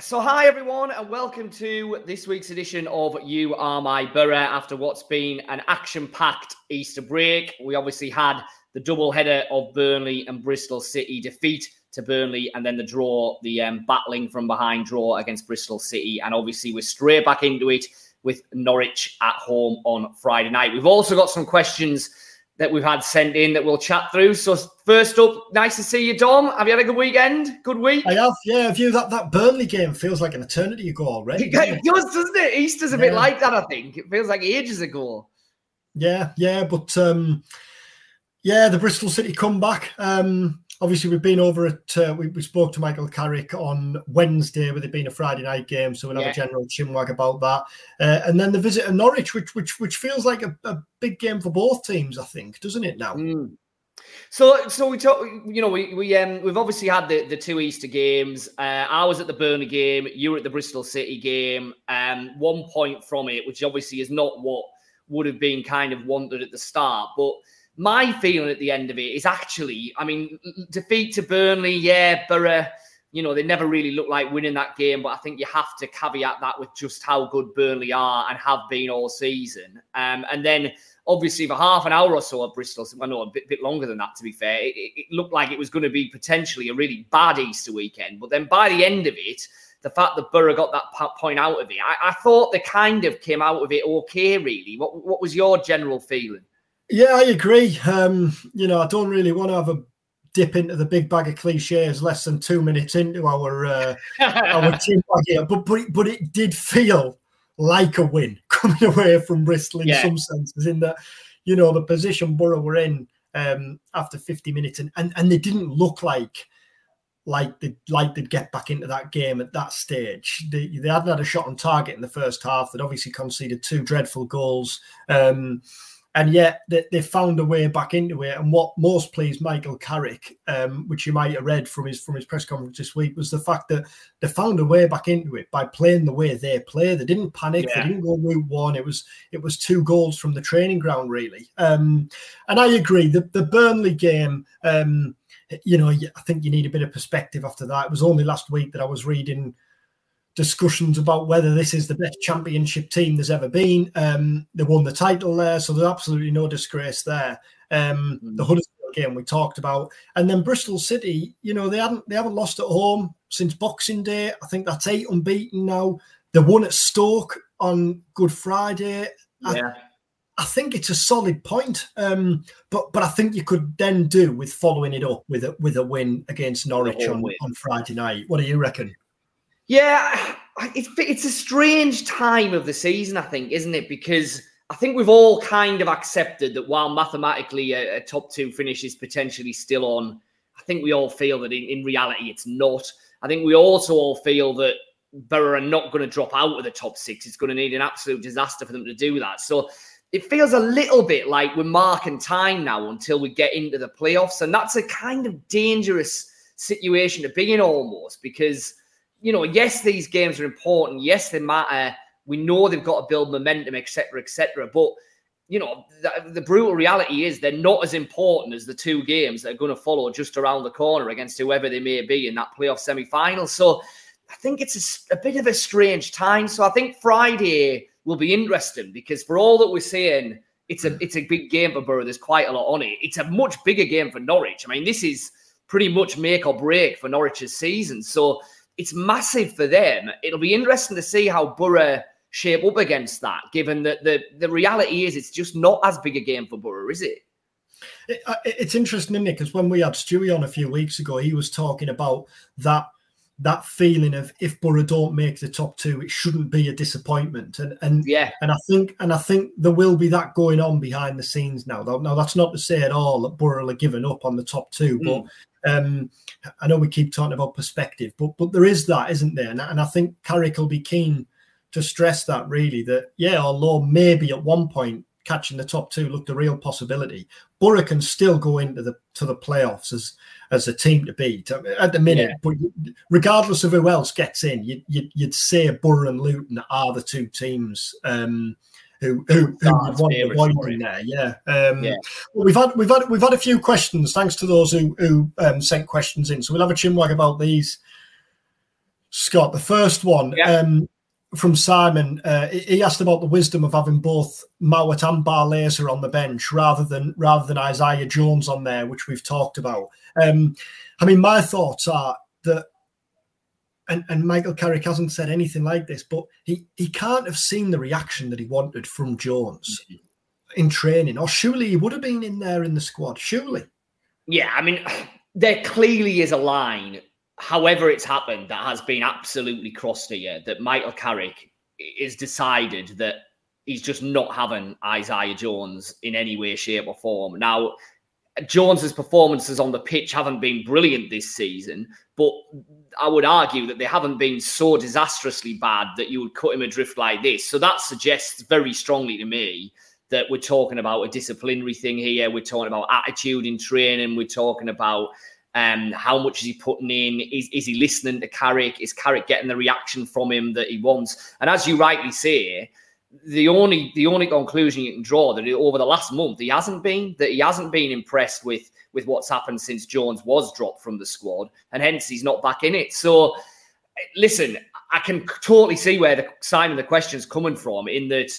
So, hi everyone, and welcome to this week's edition of You Are My Boro. After what's been an action-packed Easter break, we obviously had the double header of Burnley and Bristol City defeat to Burnley, and then the draw, the um, battling from behind draw against Bristol City, and obviously we're straight back into it with Norwich at home on Friday night. We've also got some questions that we've had sent in that we'll chat through. So first up, nice to see you, Dom. Have you had a good weekend? Good week? I have, yeah. Have you that that Burnley game feels like an eternity ago already? It, it does, doesn't it? Easter's a yeah. bit like that, I think. It feels like ages ago. Yeah, yeah, but um yeah, the Bristol City comeback. Um obviously we've been over at uh, we, we, spoke to Michael Carrick on Wednesday with it being a Friday night game, so we'll have yeah. a general chinwag about that. Uh, and then the visit of Norwich, which which which feels like a, a, big game for both teams, I think, doesn't it now? Mm. So, so we talk. You know, we we um we've obviously had the the two Easter games. Uh, I was at the Burnley game. You were at the Bristol City game. Um, one point from it, which obviously is not what would have been kind of wanted at the start, but my feeling at the end of it is actually, I mean, defeat to Burnley, yeah, Boro, you know, they never really looked like winning that game, but I think you have to caveat that with just how good Burnley are and have been all season. Um, and then obviously for half an hour or so at Bristol, I know a bit, bit longer than that, to be fair, it, it looked like it was going to be potentially a really bad Easter weekend. But then by the end of it, the fact that Boro got that point out of it, I, I thought they kind of came out of it okay, really. What, what was your general feeling? Yeah, I agree. Um, you know, I don't really want to have a dip into the big bag of cliches less than two minutes into our uh, our team here, but but it, but it did feel like a win coming away from Bristol in yeah. some senses. In that, you know, the position Boro were in um, after 50 minutes, and, and and they didn't look like like they like they'd get back into that game at that stage. They, they hadn't had a shot on target in the first half. They'd obviously conceded two dreadful goals. Um, and yet they, they found a way back into it. And what most pleased Michael Carrick, um, which you might have read from his from his press conference this week, was the fact that they found a way back into it by playing the way they play. They didn't panic. Yeah. They didn't go route one. It was it was two goals from the training ground, really. Um, and I agree. The the Burnley game. Um, you know, I think you need a bit of perspective after that. It was only last week that I was reading discussions about whether this is the best championship team there's ever been. Um, they won the title there, so there's absolutely no disgrace there. Um, mm. The Huddersfield game we talked about, and then Bristol City. You know they haven't they haven't lost at home since Boxing Day. I think that's eight unbeaten now. They won at Stoke on Good Friday. Yeah. I, I think it's a solid point, um, but but I think you could then do with following it up with a with a win against Norwich on, on Friday night. What do you reckon? Yeah, it's it's a strange time of the season, I think, isn't it? Because I think we've all kind of accepted that while mathematically a, a top two finish is potentially still on, I think we all feel that in, in reality it's not. I think we also all feel that Boro are not going to drop out of the top six. It's going to need an absolute disaster for them to do that. So it feels a little bit like we're marking time now until we get into the playoffs. And that's a kind of dangerous situation to be in almost because you know, yes, these games are important. Yes, they matter. We know they've got to build momentum, etc., etc. But you know, the, the, brutal reality is they're not as important as the two games that are going to follow just around the corner against whoever they may be in that playoff semi-final. So I think it's a, a bit of a strange time. So I think Friday will be interesting because for all that we're saying, it's a it's a big game for Boro. There's quite a lot on it. It's a much bigger game for Norwich. I mean, this is pretty much make or break for Norwich's season. So it's massive for them. It'll be interesting to see how Boro shape up against that, given that the, the reality is it's just not as big a game for Boro, is it? uh, it's interesting, isn't it? Because when we had Stewie on a few weeks ago, he was talking about that that feeling of if Boro don't make the top two, it shouldn't be a disappointment. And and yeah, and I think and I think there will be that going on behind the scenes now. Now that's not to say at all that Boro are giving up on the top two, mm. but um, I know we keep talking about perspective, but but there is that, isn't there? And, and I think Carrick will be keen to stress that really that yeah, although maybe at one point catching the top two looked a real possibility, Boro can still go into the to the playoffs as as a team to beat at the minute. Yeah. But regardless of who else gets in, you, you, would say Boro and Luton are the two teams. Um, who who, who would want to avoid in there. Yeah. Um, yeah. Well, we've had we've had we've had a few questions. Thanks to those who who um, sent questions in. So we'll have a chinwag about these Scott. The first one yeah. um, from Simon. Uh, he asked about the wisdom of having both Mowatt and Barlaser on the bench rather than rather than Isaiah Jones on there, which we've talked about. Um, I mean, my thoughts are that and, and Michael Carrick hasn't said anything like this, but he, he can't have seen the reaction that he wanted from Jones mm-hmm. in training, or surely he would have been in there in the squad. Surely. Yeah, I mean, there clearly is a line, however it's happened, that has been absolutely crossed here. That Michael Carrick is decided that he's just not having Isaiah Jones in any way, shape, or form. Now, Jones's performances on the pitch haven't been brilliant this season, but I would argue that they haven't been so disastrously bad that you would cut him adrift like this. So that suggests very strongly to me that we're talking about a disciplinary thing here. We're talking about attitude in training. We're talking about um, how much is he putting in? Is, is he listening to Carrick? Is Carrick getting the reaction from him that he wants? And as you rightly say, the only the only conclusion you can draw that over the last month he hasn't been that he hasn't been impressed with with what's happened since Jones was dropped from the squad, and hence he's not back in it. So, listen, I can totally see where the sign of the question's coming from. In that,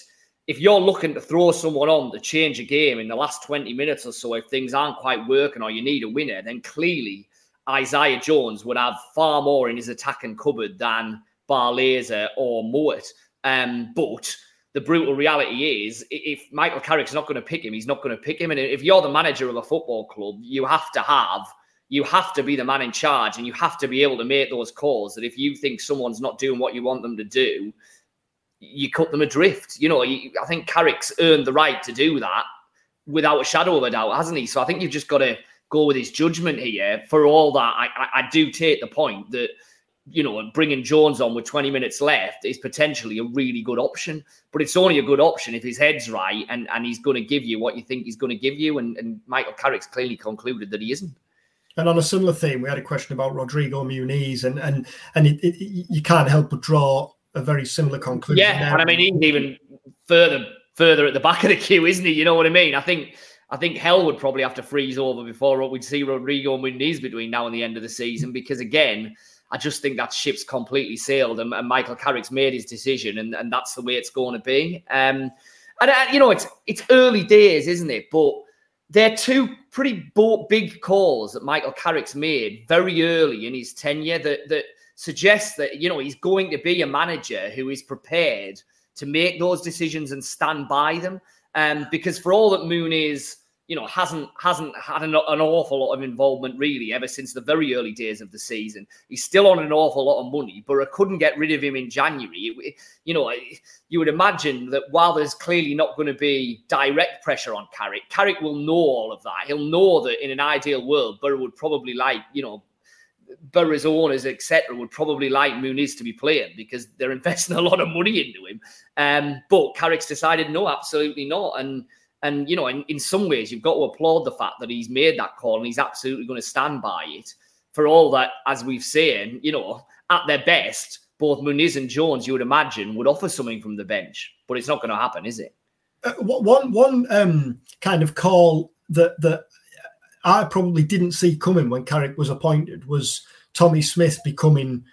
if you're looking to throw someone on to change a game in the last 20 minutes or so, if things aren't quite working or you need a winner, then clearly Isaiah Jones would have far more in his attacking cupboard than Barlaser or Mowatt. Um, but the brutal reality is if Michael Carrick's not going to pick him, he's not going to pick him. And if you're the manager of a football club, you have to have you have to be the man in charge and you have to be able to make those calls that if you think someone's not doing what you want them to do, you cut them adrift. You know, I think Carrick's earned the right to do that without a shadow of a doubt, hasn't he? So I think you've just got to go with his judgment here. For all that, I, I, I do take the point that you know, bringing Jones on with 20 minutes left is potentially a really good option. But it's only a good option if his head's right and, and he's going to give you what you think he's going to give you. And, and Michael Carrick's clearly concluded that he isn't. And on a similar theme, we had a question about Rodrigo Muniz, and and and it, it, you can't help but draw a very similar conclusion. Yeah, there. and I mean he's even further further at the back of the queue, isn't he? You know what I mean? I think I think hell would probably have to freeze over before we'd see Rodrigo Muniz between now and the end of the season, because again, I just think that ship's completely sailed, and, and Michael Carrick's made his decision, and, and that's the way it's going to be. Um, and uh, you know, it's it's early days, isn't it? But they're two pretty big calls that Michael Carrick's made very early in his tenure that that suggests that you know he's going to be a manager who is prepared to make those decisions and stand by them. Um, because for all that Muniz, you know, hasn't hasn't had an, an, awful lot of involvement really ever since the very early days of the season. He's still on an awful lot of money, but I couldn't get rid of him in January. you know, you would imagine that while there's clearly not going to be direct pressure on Carrick, Carrick will know all of that. He'll know that in an ideal world, Boro would probably like, you know, Boro's owners, etc., would probably like Muniz to be playing because they're investing a lot of money into him. Um, but Carrick's decided no, absolutely not, and and, you know, in, in some ways, you've got to applaud the fact that he's made that call and he's absolutely going to stand by it. For all that, as we've seen, you know, at their best, both Muniz and Jones, you would imagine, would offer something from the bench. But it's not going to happen, is it? Uh, one one um, kind of call that that I probably didn't see coming when Carrick was appointed was Tommy Smith becoming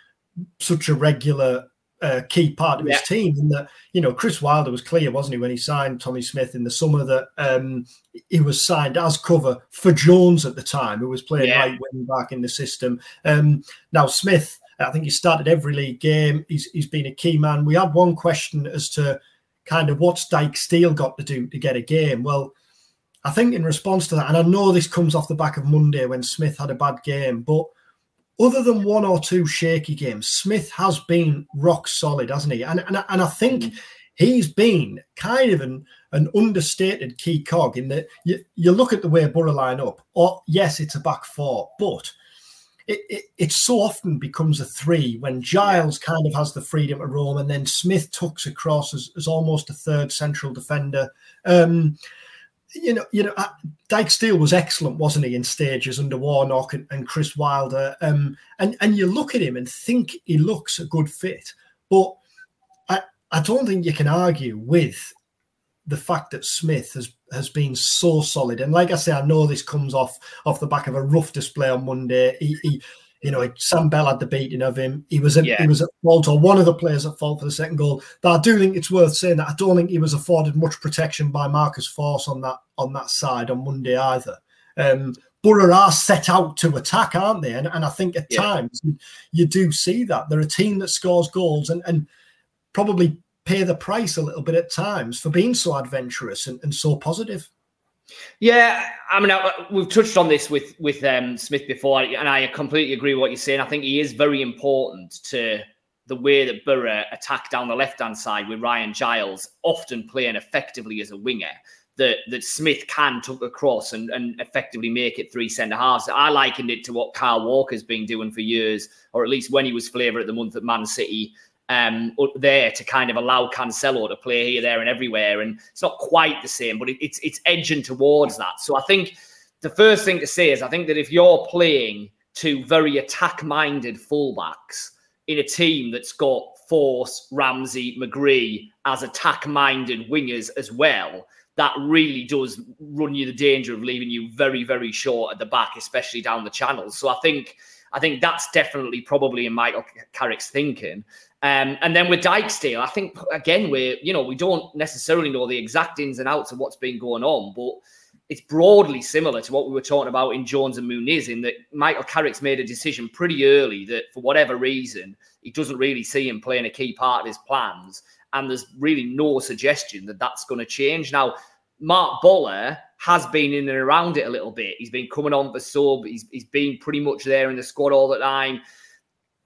such a regular a key part of yeah. his team. And that, you know, Chris Wilder was clear, wasn't he, when he signed Tommy Smith in the summer that um, he was signed as cover for Jones at the time, who was playing yeah. right wing back in the system. Um, now, Smith, I think he started every league game. He's, he's been a key man. We had one question as to kind of what's Dijksteel got to do to get a game. Well, I think in response to that, and I know this comes off the back of Monday when Smith had a bad game, but other than one or two shaky games, Smith has been rock solid, hasn't he? And and, and I think mm. he's been kind of an, an understated key cog in that you, you look at the way Boro line up, or yes, it's a back four, but it, it, it so often becomes a three when Giles kind of has the freedom to roam and then Smith tucks across as, as almost a third central defender. Um, you know, you know, uh, Dijksteel was excellent, wasn't he, in stages under Warnock and, and Chris Wilder? Um, and and you look at him and think he looks a good fit, but I I don't think you can argue with the fact that Smith has has been so solid. And like I say, I know this comes off off the back of a rough display on Monday. He he, You know, Sam Bell had the beating of him. He was at, yeah. he was at fault, or one of the players at fault for the second goal. But I do think it's worth saying that I don't think he was afforded much protection by Marcus Forss on that on that side on Monday either. Um, Boro are set out to attack, aren't they? And, and I think at yeah. times you, you, do see that they're a team that scores goals and, and probably pay the price a little bit at times for being so adventurous and, and so positive. Yeah, I mean, we've touched on this with with um, Smith before, and I completely agree with what you're saying. I think he is very important to the way that Boro attack down the left hand side with Ryan Giles, often playing effectively as a winger. That, that Smith can tuck across and, and effectively make it three centre halves. I likened it to what Kyle Walker's been doing for years, or at least when he was flavour at the month at Man City um, there to kind of allow Cancelo to play here, there, and everywhere. And it's not quite the same, but it, it's it's edging towards that. So I think the first thing to say is I think that if you're playing two very attack-minded fullbacks in a team that's got Forss, Ramsey, McGree as attack-minded wingers as well, that really does run you the danger of leaving you very, very short at the back, especially down the channels. So I think I think that's definitely probably in Michael Carrick's thinking. Um, and then with Dijksteel, I think again we're you know we don't necessarily know the exact ins and outs of what's been going on, but it's broadly similar to what we were talking about in Jones and Muniz, in that Michael Carrick's made a decision pretty early that for whatever reason he doesn't really see him playing a key part of his plans, and there's really no suggestion that that's going to change. Now, Marc Bola has been in and around it a little bit. He's been coming on for sub. He's he's been pretty much there in the squad all the time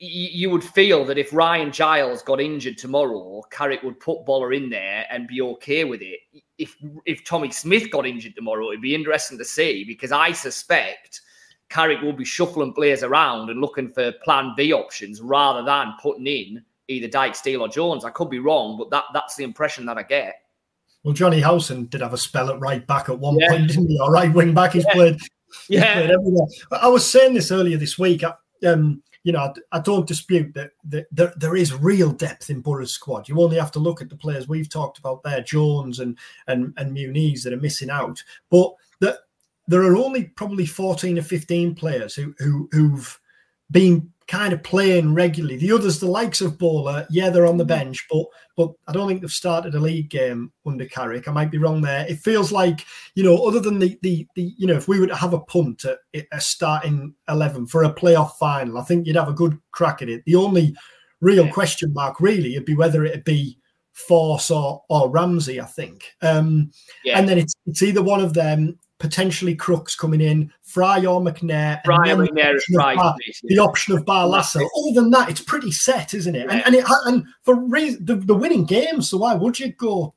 you would feel that if Ryan Giles got injured tomorrow, Carrick would put Bola in there and be okay with it. If if Tommy Smith got injured tomorrow, it'd be interesting to see because I suspect Carrick will be shuffling players around and looking for plan B options rather than putting in either Dijksteel, or Jones. I could be wrong, but that that's the impression that I get. Well, Jonny Howson did have a spell at right back at one yeah. point, didn't he? Or right wing back. He's yeah. played. He's yeah. Played. I was saying this earlier this week. Um, you know, I, I don't dispute that, that there, is real depth in Boro's squad. You only have to look at the players we've talked about there, Jones and and and Muniz that are missing out. But that there are only probably 14 or 15 players who, who who've been kind of playing regularly. The others, the likes of Bola, yeah, they're on the mm-hmm. bench, but but I don't think they've started a league game under Carrick. I might be wrong there. It feels like you know, other than the the, the you know, if we were to have a punt at a starting eleven for a playoff final, I think you'd have a good crack at it. The only real yeah. question mark really would be whether it'd be Forss or or Ramsey. I think, um, yeah. and then it's it's either one of them potentially Crooks coming in, Fry or McNair. Fry and McNair Fry, Bar, the option of Barlaser. Other than that, it's pretty set, isn't it? Yeah. And and, it, and for reason, the, the winning game, so why would you go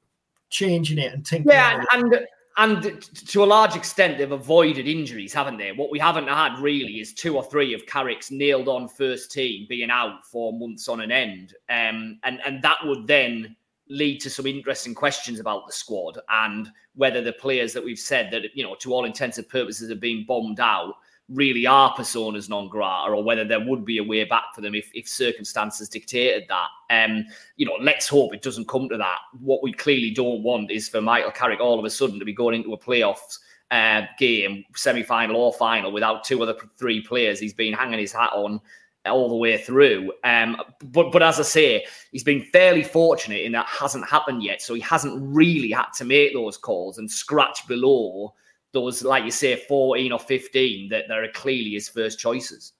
changing it and think? Yeah, and, and to a large extent, they've avoided injuries, haven't they? What we haven't had really is two or three of Carrick's nailed on first team being out for months on an end. Um, and, and that would then lead to some interesting questions about the squad and whether the players that we've said that you know to all intents and purposes are being bombed out really are personas non grata or whether there would be a way back for them if, if circumstances dictated that. Um you know let's hope it doesn't come to that. What we clearly don't want is for michael carrick all of a sudden to be going into a playoffs uh, game semi-final or final without two of the three players he's been hanging his hat on all the way through. Um, but but as I say, he's been fairly fortunate in that hasn't happened yet. So he hasn't really had to make those calls and scratch below those, like you say, 14 or 15 that, that are clearly his first choices.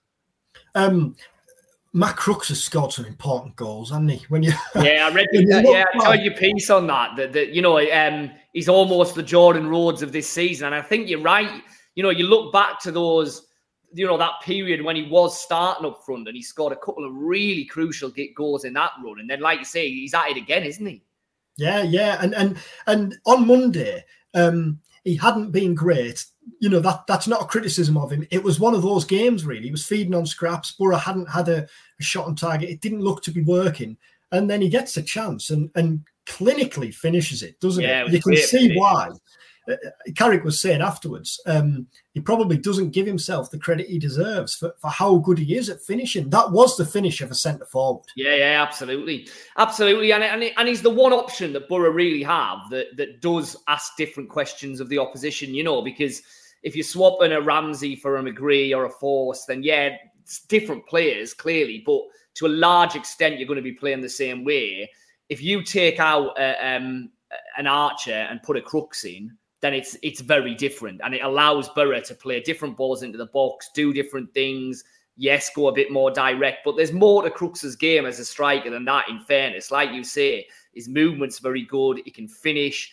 Um, Matt Crooks has scored some important goals, hasn't he? When you yeah, I read you, uh, yeah, I told your piece on that. That, that you know, um, he's almost the Jordan Rhodes of this season, and I think you're right. You know, you look back to those you know, that period when he was starting up front and he scored a couple of really crucial goals in that run. And then, like you say, he's at it again, isn't he? Yeah, yeah. And and and on Monday, um, he hadn't been great. You know, that that's not a criticism of him. It was one of those games, really. He was feeding on scraps. Boro hadn't had a, a shot on target. It didn't look to be working. And then he gets a chance and and clinically finishes it, doesn't yeah, it? You can see why. Uh, Carrick was saying afterwards, um, he probably doesn't give himself the credit he deserves for, for how good he is at finishing. That was the finish of a centre forward. Yeah, yeah, absolutely, absolutely, and and, and he's the one option that Boro really have that that does ask different questions of the opposition. You know, because if you're swapping a Ramsey for a McGree or a Forss, then yeah, it's different players clearly, but to a large extent, you're going to be playing the same way. If you take out uh, um, an Archer and put a Crooks in, then it's it's very different, and it allows Boro to play different balls into the box, do different things. Yes, go a bit more direct, but there's more to Crooks's game as a striker than that. In fairness, like you say, his movement's very good. He can finish.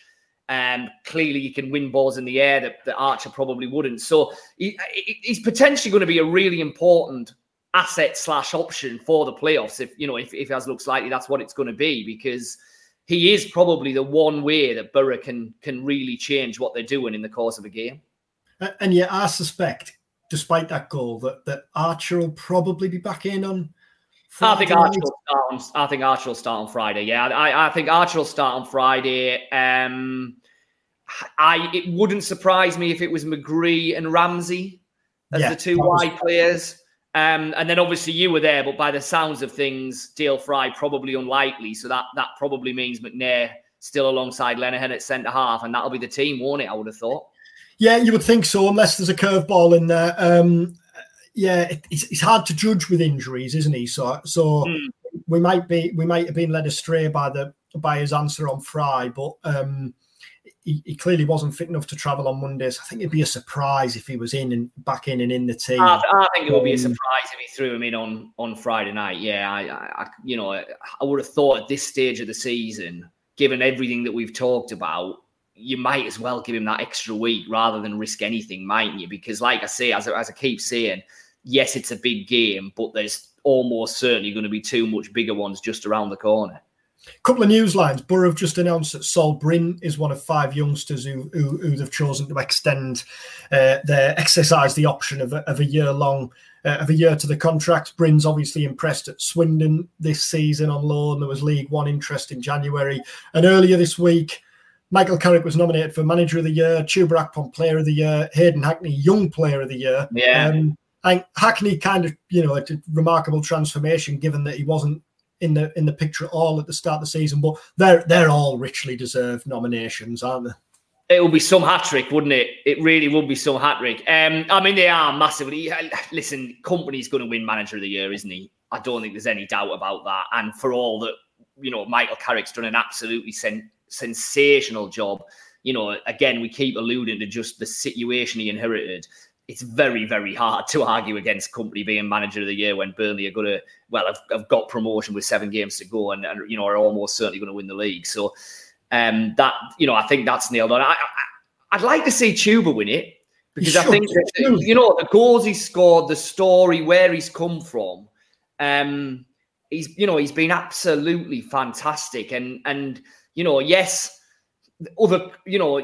Um, clearly, he can win balls in the air that, that Archer probably wouldn't. So he, he's potentially going to be a really important asset slash option for the playoffs. If you know, if, if as looks likely, that's what it's going to be because he is probably the one way that Boro can can really change what they're doing in the course of a game. And yet, I suspect, despite that goal, that that Archer will probably be back in on. Friday I think Archer will start on. I think Archer will start on Friday. Yeah, I, I think Archer will start on Friday. Um, I it wouldn't surprise me if it was McGree and Ramsey as yeah, the two wide players. Um, and then obviously you were there, but by the sounds of things, Dael Fry probably unlikely. So that that probably means McNair still alongside Lenihan at centre half, and that'll be the team, won't it? I would have thought. Yeah, you would think so, unless there's a curveball in there. Um, yeah, it, it's, it's hard to judge with injuries, isn't he? So so mm. we might be we might have been led astray by the by his answer on Fry, but um, he, he, clearly wasn't fit enough to travel on Mondays. I think it'd be a surprise if he was in and back in and in the team. I, I think it would be a um, surprise if he threw him in on on Friday night. Yeah, I, I, you know, I would have thought at this stage of the season, given everything that we've talked about, you might as well give him that extra week rather than risk anything, mightn't you? Because, like I say, as, as I keep saying, yes, it's a big game, but there's almost certainly going to be two much bigger ones just around the corner. Couple of news lines. Borough have just announced that Sol Brynn is one of five youngsters who, who, who they've chosen to extend uh, their exercise the option of a, of a year long uh, of a year to the contract. Brynn's obviously impressed at Swindon this season on loan. There was League One interest in January, and earlier this week. Michael Carrick was nominated for Manager of the Year, Chuba Akpom Player of the Year, Hayden Hackney Young Player of the Year. Yeah. Um, and Hackney kind of, you know, a remarkable transformation given that he wasn't in the in the picture at all at the start of the season. But they're they're all richly deserved nominations, aren't they? It will be some hat trick, wouldn't it? It really would be some hat trick. Um, I mean, they are massively. Listen, Kompany's going to win Manager of the Year, isn't he? I don't think there's any doubt about that. And for all that, you know, Michael Carrick's done an absolutely sen- sensational job. You know, again, we keep alluding to just the situation he inherited it's very, very hard to argue against Kompany being manager of the year when Burnley are going to, well, have, have got promotion with seven games to go and, and you know, are almost certainly going to win the league. So um, that, you know, I think that's nailed on. I, I, would like to see Chuba win it because I think, that, you know, the goals he scored, the story, where he's come from, um, he's, you know, he's been absolutely fantastic. And, and, you know, yes, other, you know,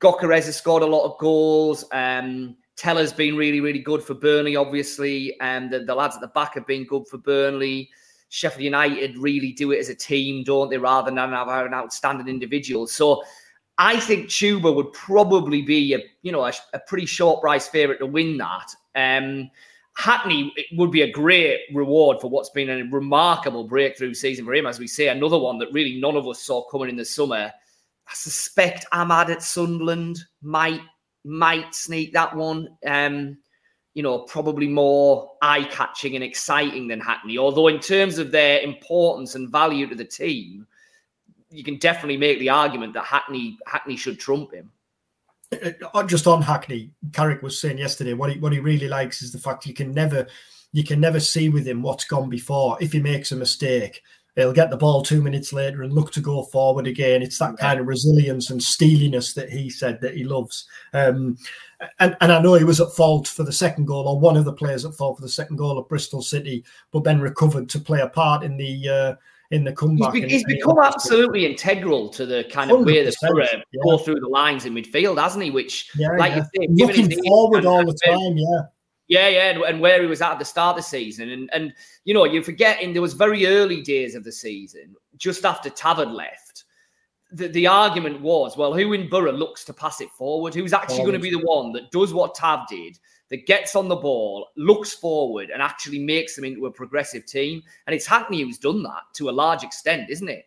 Gyökeres has scored a lot of goals. Um, Tella's been really, really good for Burnley, obviously. And the, the lads at the back have been good for Burnley. Sheffield United really do it as a team, don't they, rather than have an outstanding individual. So I think Chuba would probably be a you know a, a pretty short price favourite to win that. Um, Hackney would be a great reward for what's been a remarkable breakthrough season for him, as we say. Another one that really none of us saw coming in the summer. I suspect Amad at Sunderland might might sneak that one. Um, you know, probably more eye catching and exciting than Hackney. Although, in terms of their importance and value to the team, you can definitely make the argument that Hackney Hackney should trump him. Uh, just on Hackney, Carrick was saying yesterday what he what he really likes is the fact you can never you can never see with him what's gone before. If he makes a mistake, he'll get the ball two minutes later and look to go forward again. It's that kind of resilience and steeliness that he said that he loves. Um, and, and I know he was at fault for the second goal, or one of the players at fault for the second goal at Bristol City, but then recovered to play a part in the uh, in the comeback. He's, be, he's become absolutely integral to the kind of way that Boro yeah. go through the lines in midfield, hasn't he? Which, yeah, like yeah. you say, looking forward all the time, yeah. Yeah, yeah, and, and, where he was at at the start of the season, and and you know, you're forgetting there was very early days of the season, just after Tav had left. The, the argument was, well, who in Boro looks to pass it forward? Who's actually going to be the one that does what Tav did, that gets on the ball, looks forward, and actually makes them into a progressive team? And it's Hackney who's done that to a large extent, isn't it?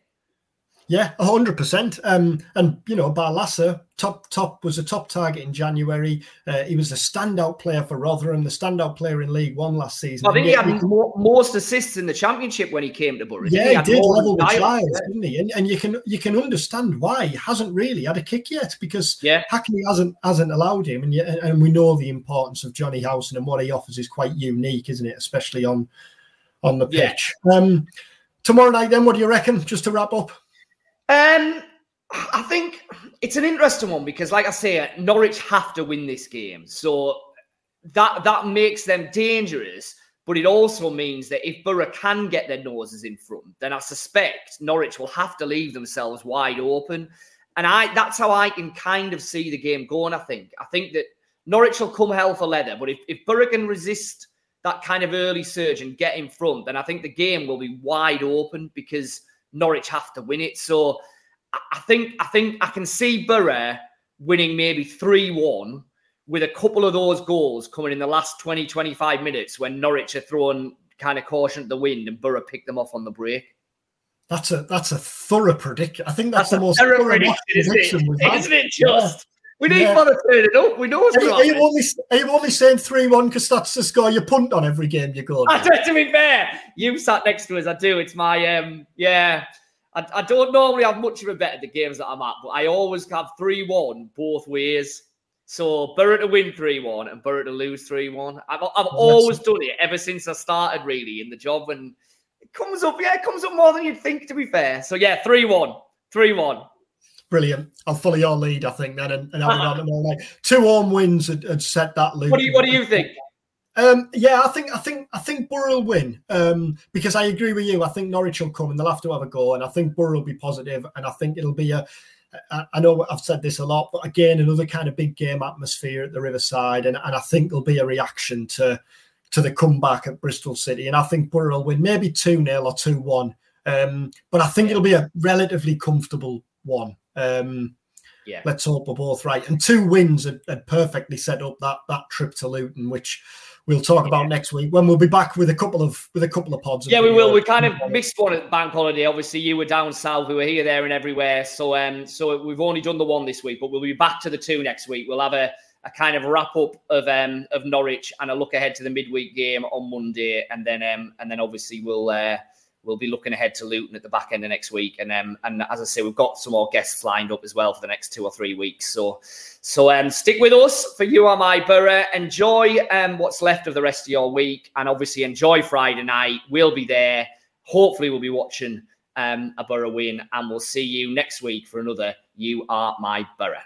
Yeah, hundred percent. Um, and you know, Barlaser top top was a top target in January. Uh, he was a standout player for Rotherham, the standout player in League One last season. I think he had more, most assists in the Championship when he came to Boro. Yeah, he, he did level with Giles, yeah. didn't he? And, and you can you can understand why he hasn't really had a kick yet because yeah. Hackney hasn't hasn't allowed him, and yet, and we know the importance of Jonny Howson and what he offers is quite unique, isn't it? Especially on on the pitch. Yeah. Um, tomorrow night, then, what do you reckon? Just to wrap up. Um, I think it's an interesting one because, like I say, Norwich have to win this game, so that that makes them dangerous. But it also means that if Boro can get their noses in front, then I suspect Norwich will have to leave themselves wide open. And I that's how I can kind of see the game going. I think. I think that Norwich will come hell for leather, but if, if Boro can resist that kind of early surge and get in front, then I think the game will be wide open because Norwich have to win it. So I think I think I can see Boro winning maybe 3-1 with a couple of those goals coming in the last 20, 25 minutes when Norwich are throwing kind of caution to the wind and Boro pick them off on the break. That's a that's a thorough prediction. I think that's, that's the most thorough prediction, isn't it? Isn't it just? We need yeah. to turn it up. We know what's are, are, you only, are you only saying 3 1 because that's the score you punt on every game you go? I, to be fair, you sat next to us. I do. It's my, um, yeah. I, I don't normally have much of a bet at the games that I'm at, but I always have 3 1 both ways. So Boro to win 3 1 and Boro to lose 3 1. I've, I've always done it ever since I started, really, in the job. And it comes up, yeah, it comes up more than you'd think, to be fair. So yeah, 3 1. 3 1. Brilliant. I'll follow your lead, I think, then, and, and have it on night. Two home wins had, had set that lead. What do you What do you think? Um, yeah, I think I think I think Boro will win um, because I agree with you. I think Norwich will come and they'll have to have a go, and I think Boro will be positive. positive, and I think it'll be a. I know I've said this a lot, but again, another kind of big game atmosphere at the Riverside, and, and I think there'll be a reaction to to the comeback at Bristol City, and I think Boro will win maybe two 0 or two one, um, but I think it'll be a relatively comfortable one. Um, yeah. Let's hope we're both right. And two wins had, had, perfectly set up that that trip to Luton, which we'll talk about next week when we'll be back with a couple of with a couple of pods. Yeah, we will. We kind of missed one at bank holiday. Obviously, you were down south. We were here, there, and everywhere. So, um, so we've only done the one this week, but we'll be back to the two next week. We'll have a, a kind of wrap up of um of Norwich and a look ahead to the midweek game on Monday, and then um and then obviously we'll. Uh, we'll be looking ahead to Luton at the back end of next week, and um, and as I say, we've got some more guests lined up as well for the next two or three weeks. So, so um, stick with us for you are my boro. Enjoy um what's left of the rest of your week, and obviously enjoy Friday night. We'll be there. Hopefully, we'll be watching um a boro win, and we'll see you next week for another. You are my boro.